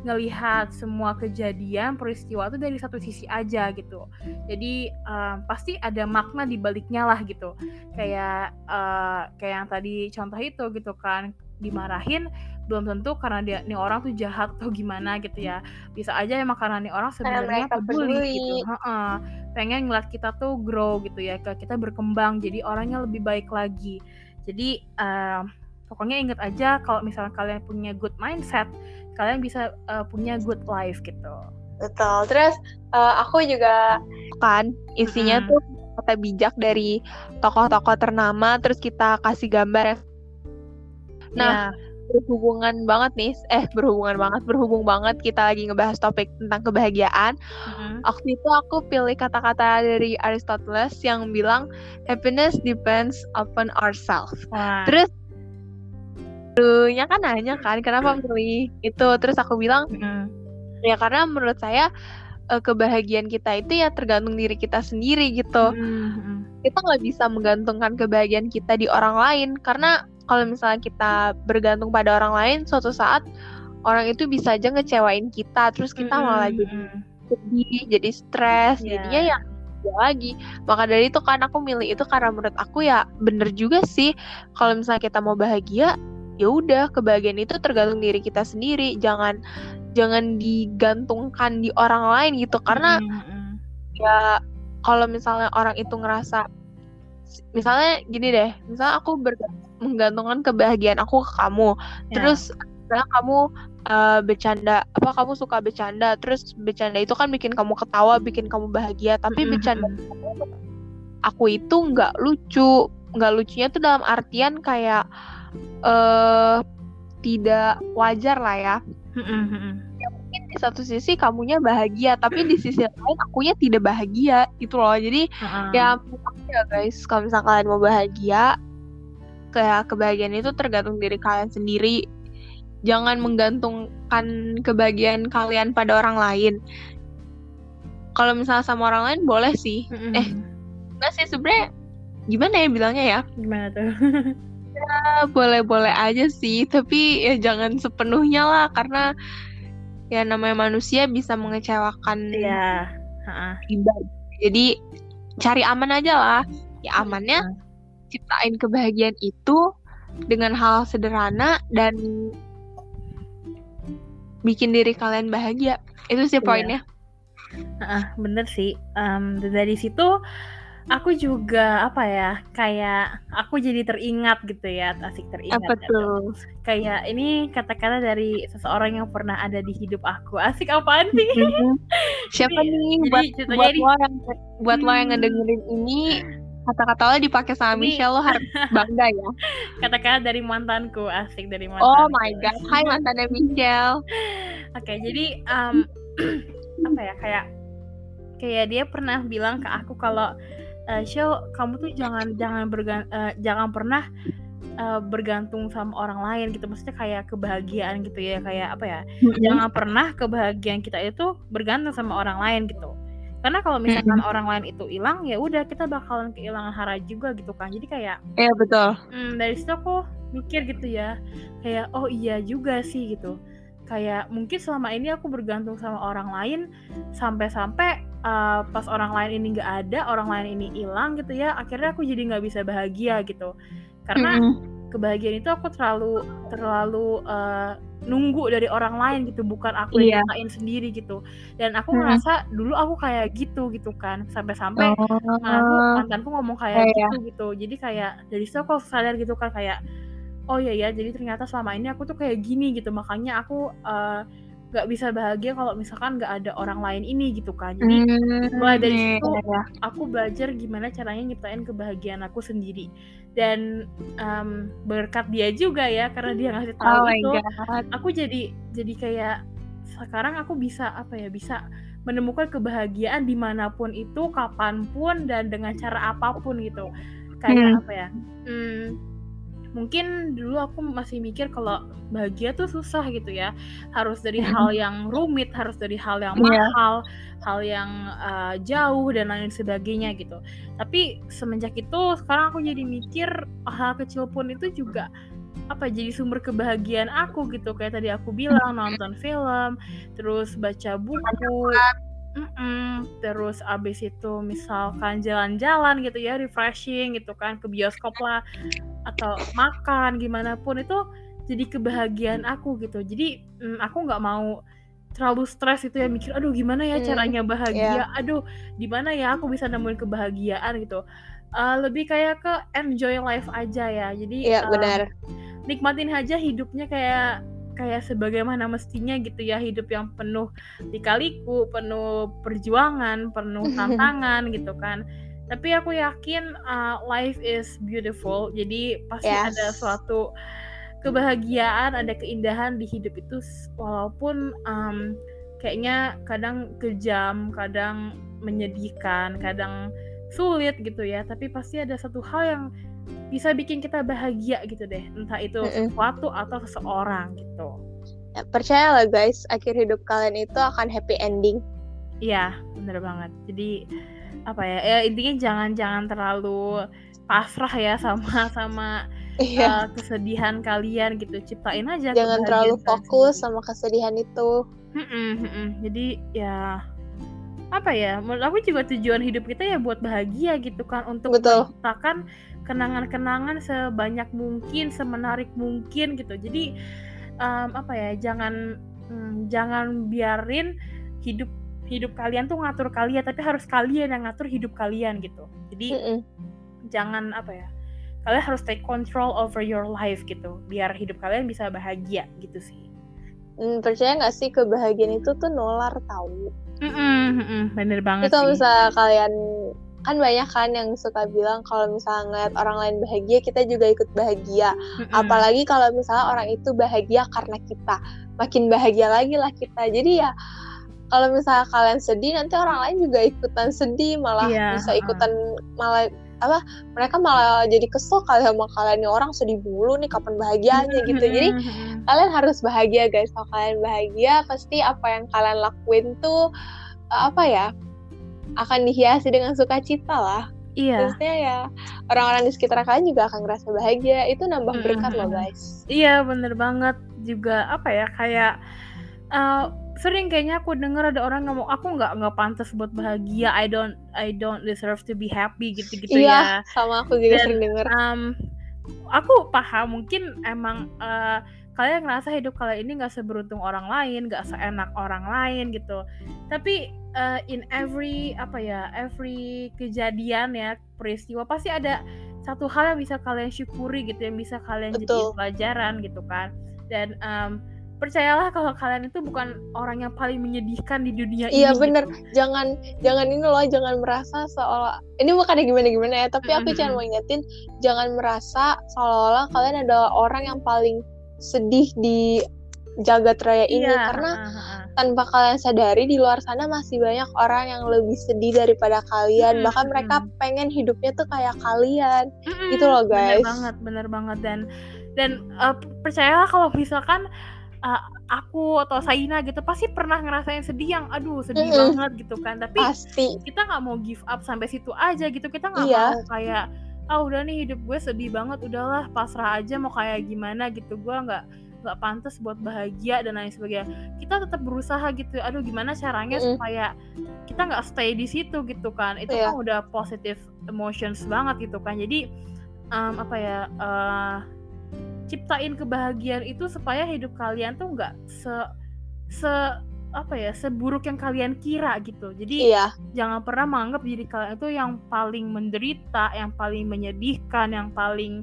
Speaker 2: ngelihat semua kejadian peristiwa itu dari satu sisi aja gitu jadi eh, pasti ada makna di baliknya lah gitu kayak eh, kayak yang tadi contoh itu gitu kan dimarahin belum tentu karena dia nih orang tuh jahat atau gimana gitu ya bisa aja emang karena nih orang sebenarnya peduli,
Speaker 1: peduli.
Speaker 2: gitu Heeh. Pengen ngeliat kita tuh grow gitu ya ke kita berkembang jadi orangnya lebih baik lagi jadi eh, pokoknya inget aja kalau misalnya kalian punya good mindset kalian bisa eh, punya good life gitu
Speaker 1: Betul. Terus eh, aku juga kan isinya
Speaker 2: Mm-mm.
Speaker 1: tuh kata bijak dari tokoh-tokoh ternama terus kita kasih gambar ya. Nah,
Speaker 2: Ya,
Speaker 1: berhubungan banget nih, eh berhubungan banget, berhubung banget kita lagi ngebahas topik tentang kebahagiaan.
Speaker 2: mm-mm.
Speaker 1: Waktu itu aku pilih kata-kata dari Aristoteles yang bilang happiness depends upon ourselves.
Speaker 2: Wah.
Speaker 1: Terus dulunya kan nanya kan kenapa pilih itu terus aku bilang
Speaker 2: Mm-mm.
Speaker 1: ya karena menurut saya eh, kebahagiaan kita itu ya tergantung diri kita sendiri gitu
Speaker 2: Mm-mm.
Speaker 1: kita nggak bisa menggantungkan kebahagiaan kita di orang lain karena kalau misalnya kita bergantung pada orang lain suatu saat orang itu bisa aja ngecewain kita terus kita malah jadi sedih jadi stres
Speaker 2: Iya.
Speaker 1: jadinya ya ya lagi maka dari itu kan aku milih itu karena menurut aku ya bener juga sih kalau misalnya kita mau bahagia ya udah kebahagiaan itu tergantung diri kita sendiri jangan jangan digantungkan di orang lain gitu karena
Speaker 2: Mm-mm.
Speaker 1: ya kalau misalnya orang itu ngerasa misalnya gini deh misalnya aku menggantungkan kebahagiaan aku ke kamu
Speaker 2: Ya.
Speaker 1: terus misalnya kamu eh, bercanda apa kamu suka bercanda terus bercanda itu kan bikin kamu ketawa bikin kamu bahagia tapi
Speaker 2: Mm-mm,
Speaker 1: bercanda aku itu nggak lucu nggak lucunya tuh dalam artian kayak eh tidak wajar lah ya
Speaker 2: Mm-mm.
Speaker 1: mungkin di satu sisi kamunya bahagia tapi di sisi lain akunya tidak bahagia gitu loh jadi
Speaker 2: Heeh.
Speaker 1: ya ya guys kalau misalnya kalian mau bahagia kayak kebahagiaan itu tergantung diri kalian sendiri jangan menggantungkan kebahagiaan kalian pada orang lain kalau misalnya sama orang lain boleh sih
Speaker 2: Mm-mm.
Speaker 1: eh. enggak sih sebenarnya gimana ya bilangnya ya
Speaker 2: gimana tuh
Speaker 1: Ya, boleh-boleh aja sih tapi ya jangan sepenuhnya lah karena ya namanya manusia bisa mengecewakan
Speaker 2: Iya. Heeh.
Speaker 1: pribadi. Jadi cari aman aja lah. Ya amannya ciptain kebahagiaan itu dengan hal sederhana dan bikin diri kalian bahagia. Itu sih
Speaker 2: Iya.
Speaker 1: poinnya.
Speaker 2: Heeh, bener sih. Dan dari situ aku juga apa ya kayak aku jadi teringat gitu ya asik teringat
Speaker 1: Apa
Speaker 2: gitu.
Speaker 1: tuh?
Speaker 2: kayak ini kata-kata dari seseorang yang pernah ada di hidup aku asik apaan sih
Speaker 1: Mhm. Siapa
Speaker 2: Jadi-
Speaker 1: nih
Speaker 2: jadi
Speaker 1: buat
Speaker 2: ini-
Speaker 1: lo yang buat lo yang
Speaker 2: Hmm.
Speaker 1: ngedengerin ini kata-kata lo dipakai sama
Speaker 2: Ini-
Speaker 1: Michelle lo harus bangga ya.
Speaker 2: kata-kata dari mantanku asik dari mantanku
Speaker 1: Oh my god, hai mantannya Michelle.
Speaker 2: Oke, jadi em, apa ya kayak kayak dia pernah bilang ke aku kalau eh Shell, kamu tuh jangan jangan bergan eh, jangan pernah eh, bergantung sama orang lain gitu. Maksudnya kayak kebahagiaan gitu ya, kayak apa ya? Jangan pernah kebahagiaan kita itu bergantung sama orang lain gitu. Karena kalau misalkan orang lain itu hilang, ya udah kita bakalan kehilangan hara juga gitu kan. Jadi kayak
Speaker 1: Iya betul.
Speaker 2: Hmm, dari situ aku mikir gitu ya, kayak oh iya juga sih gitu. Kayak mungkin selama ini aku bergantung sama orang lain sampai-sampai uh, pas orang lain ini nggak ada, orang lain ini hilang gitu ya, akhirnya aku jadi nggak bisa bahagia gitu. Karena
Speaker 1: Mm-mm.
Speaker 2: kebahagiaan itu aku terlalu terlalu uh, nunggu dari orang lain gitu, bukan aku
Speaker 1: Iya.
Speaker 2: yang nyiptain sendiri gitu. Dan aku
Speaker 1: Mm.
Speaker 2: ngerasa dulu aku kayak gitu gitu kan, sampai-sampai mantanku
Speaker 1: Oh,
Speaker 2: mantanku ngomong kayak
Speaker 1: Iya.
Speaker 2: gitu gitu jadi kayak dari situ aku sadar gitu kan kayak oh iya ya jadi ternyata selama ini aku tuh kayak gini gitu makanya aku eh, nggak bisa bahagia kalau misalkan nggak ada orang lain ini gitu kan jadi
Speaker 1: Hmm,
Speaker 2: mulai dari
Speaker 1: iya,
Speaker 2: situ
Speaker 1: iya, iya.
Speaker 2: aku belajar gimana caranya nyiptain kebahagiaan aku sendiri dan em, berkat dia juga ya karena dia ngasih tahu
Speaker 1: Oh
Speaker 2: itu
Speaker 1: god.
Speaker 2: aku jadi jadi kayak sekarang aku bisa apa ya bisa menemukan kebahagiaan di mana pun itu kapan pun dan dengan cara apa pun gitu kayak
Speaker 1: Hmm.
Speaker 2: apa ya hmm, mungkin dulu aku masih mikir kalau bahagia tuh susah gitu ya. Harus dari
Speaker 1: Hmm.
Speaker 2: hal yang rumit harus dari hal yang
Speaker 1: Iya.
Speaker 2: mahal hal yang uh, jauh dan lain sebagainya gitu. Tapi semenjak itu sekarang aku jadi mikir hal kecil pun itu juga apa jadi sumber kebahagiaan aku gitu. Kayak tadi aku bilang nonton film terus baca buku Mm-mm. terus abis itu misalkan jalan-jalan gitu ya refreshing gitu kan ke bioskop lah atau makan gimana pun itu jadi kebahagiaan aku gitu jadi mm, aku nggak mau terlalu stres itu ya mikir aduh gimana ya
Speaker 1: Hmm,
Speaker 2: caranya bahagia
Speaker 1: iya.
Speaker 2: aduh di mana ya aku bisa nemuin kebahagiaan gitu Eh, lebih kayak ke enjoy life aja ya jadi
Speaker 1: Iya,
Speaker 2: em,
Speaker 1: benar.
Speaker 2: nikmatin aja hidupnya kayak kayak sebagaimana mestinya gitu ya hidup yang penuh dikaliku penuh perjuangan penuh tantangan gitu kan. Tapi aku yakin uh, life is beautiful. Jadi pasti
Speaker 1: Yes.
Speaker 2: ada suatu kebahagiaan ada keindahan di hidup itu walaupun um, kayaknya kadang kejam kadang menyedihkan kadang sulit gitu ya. Tapi pasti ada satu hal yang bisa bikin kita bahagia gitu deh entah itu sesuatu atau seseorang gitu
Speaker 1: Ya, percayalah guys, akhir hidup kalian itu akan happy ending.
Speaker 2: iya bener banget jadi apa ya ya intinya jangan jangan terlalu pasrah ya sama sama
Speaker 1: Iya.
Speaker 2: uh, kesedihan kalian gitu ciptain aja
Speaker 1: Jangan terlalu
Speaker 2: kalian
Speaker 1: fokus
Speaker 2: sendiri.
Speaker 1: sama kesedihan itu.
Speaker 2: Mm-mm, mm-mm. Jadi ya apa ya? Menurut aku juga tujuan hidup kita ya buat bahagia gitu kan untuk
Speaker 1: Betul.
Speaker 2: menciptakan kenangan-kenangan sebanyak mungkin, semenarik mungkin gitu. Jadi em, apa ya? Jangan mm, jangan biarin hidup hidup kalian tuh ngatur kalian, tapi harus kalian yang ngatur hidup kalian gitu. Jadi
Speaker 1: Mm-mm.
Speaker 2: jangan apa ya? Kalian harus take control over your life gitu, biar hidup kalian bisa bahagia gitu sih.
Speaker 1: Hmm, percaya nggak sih kebahagiaan itu tuh nular tahu.
Speaker 2: Mm-mm, mm-mm, bener banget
Speaker 1: Itu kalau misalnya kalian kan banyak kan yang suka bilang kalau misalnya ngeliat orang lain bahagia kita juga ikut bahagia.
Speaker 2: Mm-mm.
Speaker 1: Apalagi kalau misalnya orang itu bahagia karena kita, makin bahagia lagi lah kita. Jadi ya kalau misalnya kalian sedih nanti orang lain juga ikutan sedih malah
Speaker 2: Iya,
Speaker 1: bisa ikutan malah apa mereka malah jadi kesel kali sama kalian nih orang sedih mulu nih kapan bahagianya gitu. Jadi kalian harus bahagia guys kalau kalian bahagia pasti apa yang kalian lakuin tuh apa ya akan dihiasi dengan sukacita lah.
Speaker 2: Iya,
Speaker 1: terusnya ya orang-orang di sekitar kalian juga akan ngerasa bahagia. Itu nambah berkat loh guys.
Speaker 2: Iya bener banget. Juga apa ya kayak eh, sering kayaknya aku denger ada orang ngomong aku nggak nggak pantas buat bahagia. I don't I don't deserve to be happy gitu-gitu
Speaker 1: iya
Speaker 2: ya.
Speaker 1: sama aku juga
Speaker 2: Dan,
Speaker 1: sering denger.
Speaker 2: Em, aku paham mungkin emang eh, kalian ngerasa hidup kalian ini nggak seberuntung orang lain nggak seenak orang lain gitu tapi eh, in every apa ya every kejadian ya peristiwa pasti ada satu hal yang bisa kalian syukuri gitu yang bisa kalian jadi pelajaran gitu kan dan em, percayalah kalau kalian itu bukan orang yang paling menyedihkan di dunia
Speaker 1: Iya,
Speaker 2: ini
Speaker 1: bener.
Speaker 2: gitu.
Speaker 1: jangan jangan ini loh jangan merasa seolah ini bukan gimana gimana ya tapi aku
Speaker 2: Mm-mm.
Speaker 1: cuma mau ingetin jangan merasa seolah-olah kalian adalah orang yang paling sedih di jagat raya ini
Speaker 2: Iya,
Speaker 1: karena tanpa kalian sadari di luar sana masih banyak orang yang lebih sedih daripada kalian
Speaker 2: Mm,
Speaker 1: bahkan mereka
Speaker 2: mm.
Speaker 1: pengen hidupnya tuh kayak kalian
Speaker 2: Mm-mm,
Speaker 1: Gitu loh, guys.
Speaker 2: Bener banget, bener banget dan dan eh, percayalah kalau misalkan eh, aku atau Saina gitu pasti pernah ngerasain sedih yang aduh sedih
Speaker 1: Mm-mm.
Speaker 2: banget gitu kan. Tapi
Speaker 1: pasti
Speaker 2: kita nggak mau give up sampai situ aja gitu. Kita nggak
Speaker 1: Iya.
Speaker 2: mau kayak ah udah nih hidup gue sedih banget, udahlah pasrah aja mau kayak gimana gitu. Gue nggak nggak pantas buat bahagia dan lain sebagainya. Kita tetap berusaha gitu. Aduh gimana caranya
Speaker 1: Mm-mm.
Speaker 2: supaya kita nggak stay di situ gitu kan. Itu
Speaker 1: Iya.
Speaker 2: kan udah positive emotions banget gitu kan. Jadi em, apa ya eh, ciptain kebahagiaan itu supaya hidup kalian tuh nggak se se apa ya seburuk yang kalian kira gitu. Jadi
Speaker 1: iya.
Speaker 2: jangan pernah menganggap diri kalian itu yang paling menderita yang paling menyedihkan yang paling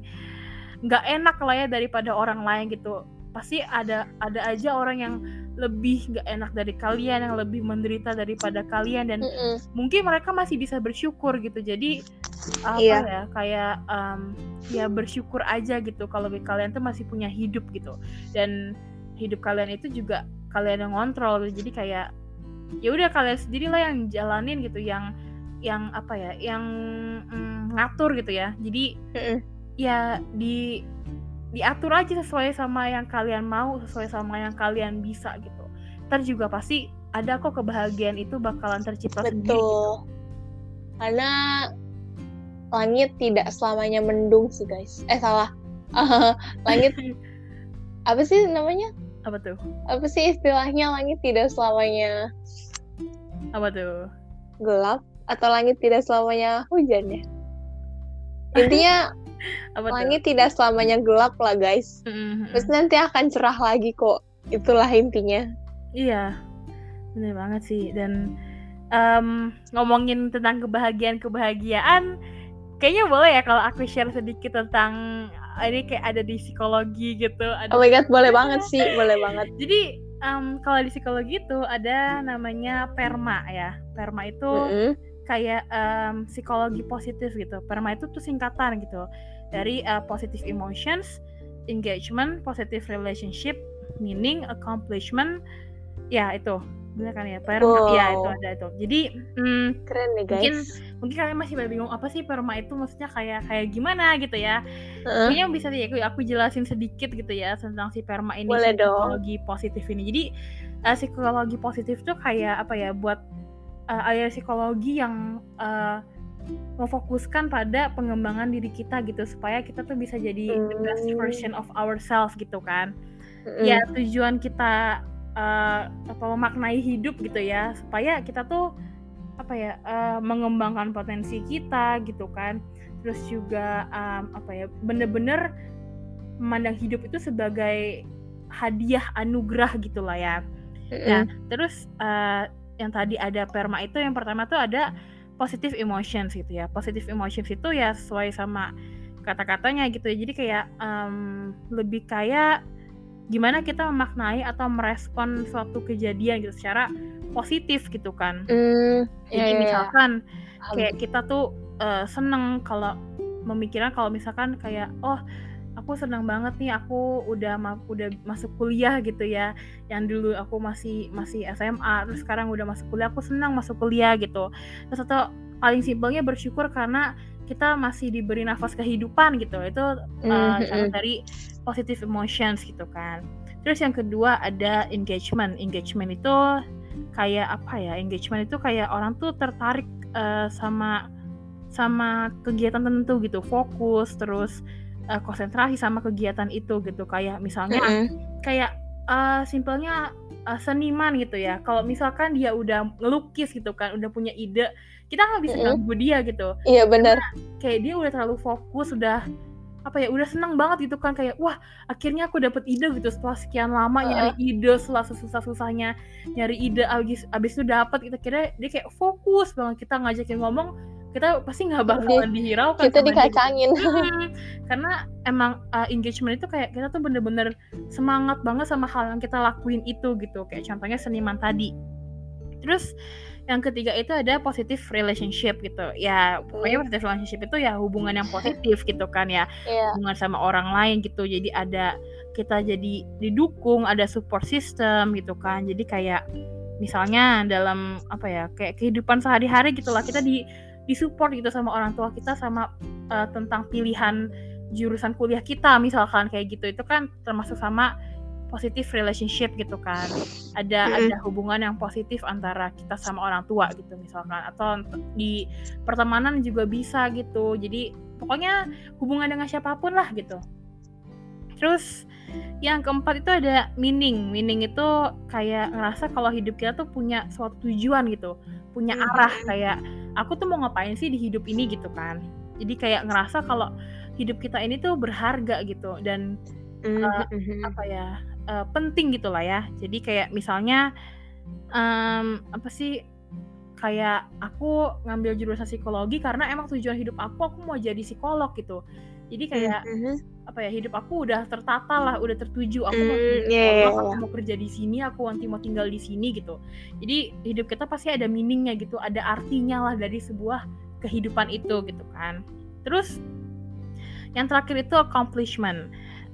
Speaker 2: nggak enak lah ya daripada orang lain gitu. Pasti ada ada aja orang yang lebih gak enak dari kalian yang lebih menderita daripada kalian dan
Speaker 1: Mm -mm.
Speaker 2: mungkin mereka masih bisa bersyukur gitu. Jadi apa
Speaker 1: Iya.
Speaker 2: ya kayak em, ya bersyukur aja gitu kalau kalian tuh masih punya hidup gitu. Dan hidup kalian itu juga kalian yang ngontrol gitu. jadi kayak ya udah kalian sendiri lah yang jalanin gitu yang yang apa ya yang mm, ngatur gitu ya jadi ya di diatur aja sesuai sama yang kalian mau sesuai sama yang kalian bisa gitu ntar juga pasti ada kok kebahagiaan itu bakalan tercipta sendiri gitu.
Speaker 1: Betul. Karena langit tidak selamanya mendung sih guys. Eh salah. langit apa sih namanya?
Speaker 2: Apa tuh
Speaker 1: Apa sih istilahnya langit tidak selamanya
Speaker 2: apa tuh
Speaker 1: gelap atau langit tidak selamanya hujan ya? Intinya
Speaker 2: apa
Speaker 1: langit tidak selamanya gelap lah guys.
Speaker 2: tuh Mm-mm.
Speaker 1: Terus nanti akan cerah lagi kok. Itulah intinya.
Speaker 2: iya bener banget sih dan em, ngomongin tentang kebahagiaan kebahagiaan kayaknya boleh ya kalau aku share sedikit tentang ini kayak ada di psikologi gitu ada
Speaker 1: Oh my god, boleh banget sih, boleh banget.
Speaker 2: Jadi em, kalau di psikologi itu ada namanya perma ya. Perma itu
Speaker 1: Mm-mm.
Speaker 2: kayak em, psikologi positif gitu. Perma itu tuh singkatan gitu dari eh, positive emotions, engagement, positive relationship, meaning, accomplishment. Ya itu bener kan ya perma. Ya itu
Speaker 1: Wow.
Speaker 2: ada itu. Jadi mm,
Speaker 1: Keren nih guys.
Speaker 2: Mungkin mungkin kalian masih bingung apa sih perma itu maksudnya kayak kayak gimana gitu ya.
Speaker 1: Heeh.
Speaker 2: Kayaknya bisa sih aku, aku jelasin sedikit gitu ya tentang si perma ini
Speaker 1: Boleh
Speaker 2: si
Speaker 1: dong.
Speaker 2: psikologi positif ini. Jadi eh, psikologi positif tuh kayak apa ya buat area psikologi yang eh, memfokuskan pada pengembangan diri kita gitu supaya kita tuh bisa jadi the best
Speaker 1: Hmm.
Speaker 2: version of ourselves gitu kan.
Speaker 1: Mm-mm.
Speaker 2: Ya tujuan kita eh, apa memaknai hidup gitu ya supaya kita tuh apa ya eh, mengembangkan potensi kita gitu kan terus juga em, apa ya bener-bener memandang hidup itu sebagai hadiah anugerah gitulah ya. Nah, terus eh, yang tadi ada perma itu yang pertama tuh ada positive emotions gitu ya. Positive emotions itu ya sesuai sama kata-katanya gitu ya. Jadi kayak em, lebih kayak gimana kita memaknai atau merespon suatu kejadian gitu secara positif gitu kan.
Speaker 1: Mm,
Speaker 2: Jadi
Speaker 1: iya, iya,
Speaker 2: misalkan
Speaker 1: paham.
Speaker 2: kayak kita tuh eh, seneng kalau memikirkan kalau misalkan kayak oh aku senang banget nih aku udah ma- udah masuk kuliah gitu ya yang dulu aku masih masih SMA terus sekarang udah masuk kuliah aku senang masuk kuliah gitu terus atau paling simpelnya bersyukur karena kita masih diberi nafas kehidupan gitu itu
Speaker 1: Mm,
Speaker 2: uh,
Speaker 1: mm,
Speaker 2: salah
Speaker 1: mm.
Speaker 2: dari positive emotions gitu kan. Terus yang kedua ada engagement. Engagement itu kayak apa ya? Engagement itu kayak orang tuh tertarik uh, sama sama kegiatan tertentu gitu, fokus terus uh, konsentrasi sama kegiatan itu gitu. Kayak misalnya
Speaker 1: Mm-mm.
Speaker 2: kayak uh, simpelnya uh, seniman gitu ya. Kalau misalkan dia udah ngelukis gitu kan, udah punya ide, kita nggak bisa ganggu dia gitu.
Speaker 1: Iya benar.
Speaker 2: kayak dia udah terlalu fokus udah apa ya udah seneng banget gitu kan. Kayak wah akhirnya aku dapet ide gitu. Setelah sekian lama nyari ide setelah susah susahnya nyari ide abis abis itu dapet kita kira dia kayak fokus banget. Kita ngajakin ngomong kita pasti nggak bakalan dihiraukan
Speaker 1: Kita
Speaker 2: dia.
Speaker 1: dikacangin.
Speaker 2: Karena emang uh, engagement itu kayak kita tuh bener-bener semangat banget sama hal yang kita lakuin itu gitu. Kayak contohnya seniman tadi. Terus yang ketiga itu ada positive relationship gitu. Ya pokoknya positive relationship itu ya hubungan yang positif gitu kan ya.
Speaker 1: Iya.
Speaker 2: hubungan sama orang lain gitu. Jadi ada kita jadi didukung ada support system gitu kan. Jadi kayak misalnya dalam apa ya kayak kehidupan sehari-hari gitulah kita di disupport gitu sama orang tua kita sama uh, tentang pilihan jurusan kuliah kita misalkan kayak gitu. Itu kan termasuk sama positive relationship gitu kan. Ada
Speaker 1: Mm-mm.
Speaker 2: ada hubungan yang positif antara kita sama orang tua gitu misalkan. Atau di pertemanan juga bisa gitu. Jadi pokoknya hubungan dengan siapa pun lah gitu. Terus yang keempat itu ada meaning. Meaning itu kayak ngerasa kalau hidup kita tuh punya suatu tujuan gitu. Punya arah kayak aku tuh mau ngapain sih di hidup ini gitu kan. Jadi kayak ngerasa kalau hidup kita ini tuh berharga gitu. Dan
Speaker 1: Mhm.
Speaker 2: apa ya eh, penting gitu lah ya. Jadi kayak misalnya em, apa sih kayak aku ngambil jurusan psikologi karena emang tujuan hidup aku aku mau jadi psikolog gitu. Jadi kayak mm -hmm. apa ya hidup aku udah tertata lah udah tertuju. Aku mm, mau yeah, yeah, yeah. aku mau kerja di sini aku nanti mau tinggal di sini gitu. Jadi hidup kita pasti ada meaningnya gitu ada artinya lah dari sebuah kehidupan itu gitu kan. Terus yang terakhir itu accomplishment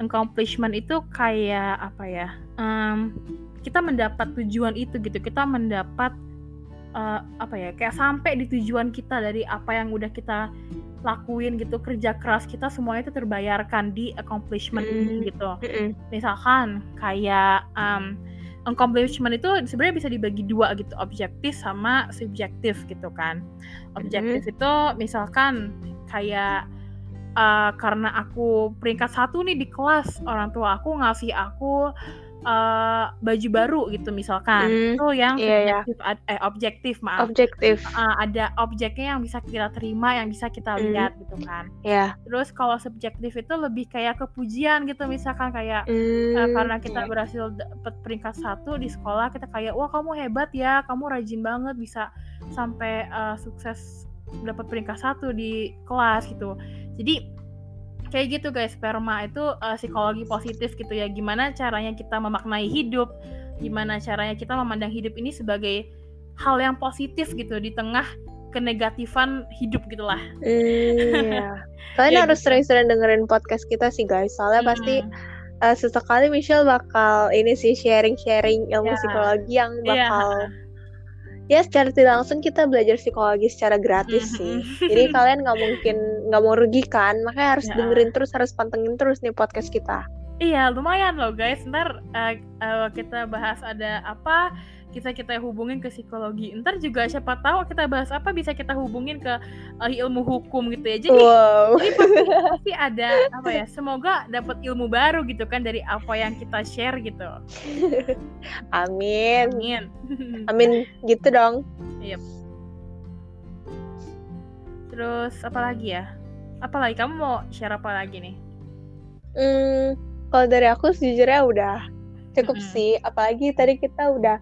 Speaker 2: accomplishment itu kayak apa ya um, kita mendapat tujuan itu gitu. Kita mendapat uh, apa ya kayak sampai di tujuan kita dari apa yang udah kita lakuin gitu. Kerja keras kita semuanya itu terbayarkan di accomplishment mm. ini gitu. Mm misalkan kayak um, accomplishment itu sebenarnya bisa dibagi dua gitu. Objektif sama subjektif gitu kan. Objektif mm. itu misalkan kayak uh, karena aku peringkat satu nih di kelas orang tua aku ngasih aku uh, baju baru gitu misalkan mm, itu yang yeah, subjektif yeah. eh objektif maaf
Speaker 1: objektif
Speaker 2: uh, ada objeknya yang bisa kita terima yang bisa kita mm. lihat gitu kan
Speaker 1: yeah.
Speaker 2: terus kalau subjektif itu lebih kayak kepujian gitu misalkan kayak mm, uh, karena kita yeah. berhasil dapat peringkat satu di sekolah kita kayak wah kamu hebat ya kamu rajin banget bisa sampai uh, sukses dapat peringkat satu di kelas gitu jadi kayak gitu guys sperma itu uh, psikologi positif gitu ya gimana caranya kita memaknai hidup gimana caranya kita memandang hidup ini sebagai hal yang positif gitu di tengah kenegatifan hidup gitulah
Speaker 1: iya kalian ya, harus gitu. sering-sering dengerin podcast kita sih guys soalnya hmm. pasti uh, sesekali Michelle bakal ini sih sharing-sharing ilmu yeah. psikologi yang iya. bakal yeah ya secara tidak langsung kita belajar psikologi secara gratis mm-hmm. sih. Jadi kalian nggak mungkin nggak mau rugi kan, makanya harus ya. dengerin terus, harus pantengin terus nih podcast kita.
Speaker 2: Iya, lumayan loh guys. Ntar uh, uh, kita bahas ada apa kita kita hubungin ke psikologi. Ntar juga siapa tahu kita bahas apa bisa kita hubungin ke uh, ilmu hukum gitu ya. Jadi, wow. jadi pasti, pasti ada apa ya? Semoga dapat ilmu baru gitu kan dari apa yang kita share gitu.
Speaker 1: Amin.
Speaker 2: Amin.
Speaker 1: Amin gitu dong.
Speaker 2: Yep. Terus apa lagi ya? Apa lagi kamu mau share apa lagi nih?
Speaker 1: Hmm, kalau dari aku sejujurnya udah cukup mm -hmm. sih. Apalagi tadi kita udah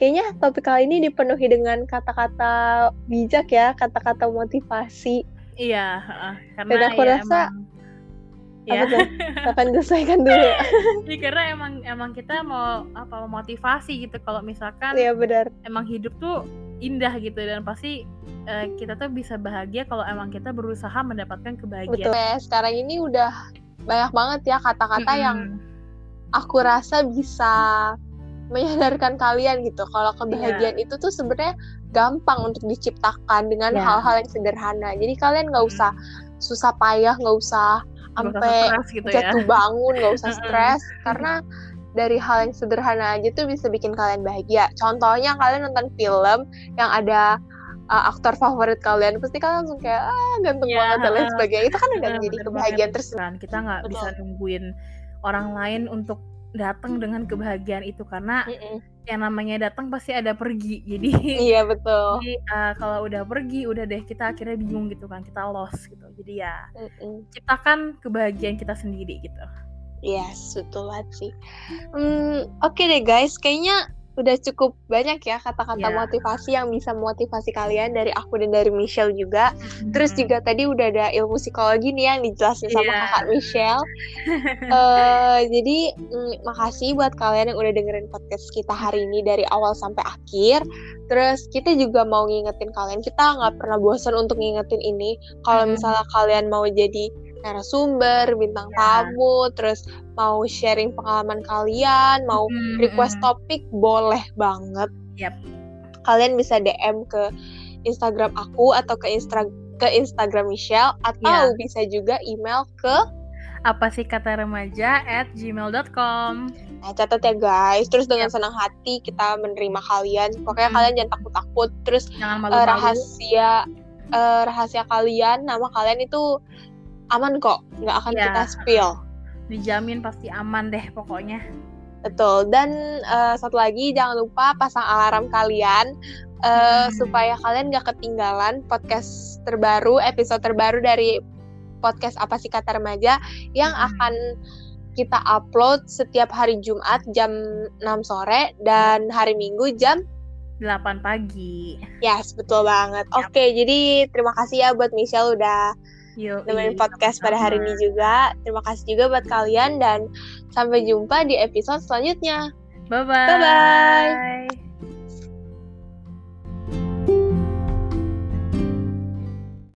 Speaker 1: kayaknya topik kali ini dipenuhi dengan kata-kata bijak ya, kata-kata motivasi.
Speaker 2: Iya, uh, karena
Speaker 1: Dan aku
Speaker 2: ya
Speaker 1: rasa
Speaker 2: emang,
Speaker 1: apa ya. akan diselesaikan dulu.
Speaker 2: ya, karena emang emang kita mau apa motivasi gitu kalau misalkan
Speaker 1: Iya benar.
Speaker 2: Emang hidup tuh indah gitu dan pasti uh, kita tuh bisa bahagia kalau emang kita berusaha mendapatkan kebahagiaan.
Speaker 1: Betul. Sekarang ini udah banyak banget ya kata-kata mm -hmm. yang aku rasa bisa menyadarkan kalian gitu kalau kebahagiaan yeah. itu tuh sebenarnya gampang untuk diciptakan dengan iya. hal-hal yeah. yang sederhana jadi kalian nggak hmm. usah susah payah nggak usah sampai gitu ya. jatuh ya. bangun nggak usah stres karena dari hal yang sederhana aja tuh bisa bikin kalian bahagia contohnya kalian nonton film yang ada uh, aktor favorit kalian pasti kalian langsung kayak ah ganteng yeah. banget dan lain sebagainya itu kan udah menjadi kebahagiaan tersendiri
Speaker 2: kita nggak bisa nungguin orang lain untuk datang dengan kebahagiaan itu karena mm -mm. yang namanya datang pasti ada pergi jadi
Speaker 1: iya betul.
Speaker 2: Jadi uh, kalau udah pergi udah deh kita akhirnya bingung gitu kan kita lost gitu. Jadi ya mm -mm. ciptakan kebahagiaan kita sendiri gitu.
Speaker 1: Yes betul banget sih. Hmm, oke okay deh guys kayaknya udah cukup banyak ya kata-kata yeah. motivasi yang bisa motivasi kalian dari aku dan dari Michelle juga. Mm-hmm. Terus juga tadi udah ada ilmu psikologi nih yang dijelasin yeah. sama kakak Michelle. uh, jadi mm, makasih buat kalian yang udah dengerin podcast kita hari ini dari awal sampai akhir. Terus kita juga mau ngingetin kalian, kita nggak pernah bosan untuk ngingetin ini. Kalau mm-hmm. misalnya kalian mau jadi narasumber, bintang yeah. tamu, terus mau sharing pengalaman kalian, mau mm-hmm. request topik, boleh banget.
Speaker 2: Yep.
Speaker 1: Kalian bisa DM ke Instagram aku atau ke Instra ke Instagram Michelle atau yeah. bisa juga email ke
Speaker 2: apa sih kata remaja at gmail.com
Speaker 1: Nah, catat ya guys. Terus dengan yep. senang hati kita menerima kalian. Pokoknya hmm. kalian jangan takut-takut. Terus
Speaker 2: jangan malu -malu.
Speaker 1: Uh, rahasia uh, rahasia kalian, nama kalian itu aman kok nggak akan yeah. kita spill
Speaker 2: dijamin pasti aman deh pokoknya
Speaker 1: betul dan uh, satu lagi jangan lupa pasang alarm kalian uh, hmm. supaya kalian nggak ketinggalan podcast terbaru episode terbaru dari podcast apa sih kata remaja yang hmm. akan kita upload setiap hari Jumat jam 6 sore dan hari Minggu jam
Speaker 2: 8 pagi.
Speaker 1: Yes, betul banget. Yep. Oke, jadi terima kasih ya buat Michelle udah
Speaker 2: Yo,
Speaker 1: nemenin podcast pada hari ini juga. Terima kasih juga buat kalian dan sampai jumpa di episode selanjutnya.
Speaker 2: Bye-bye.
Speaker 1: Bye-bye.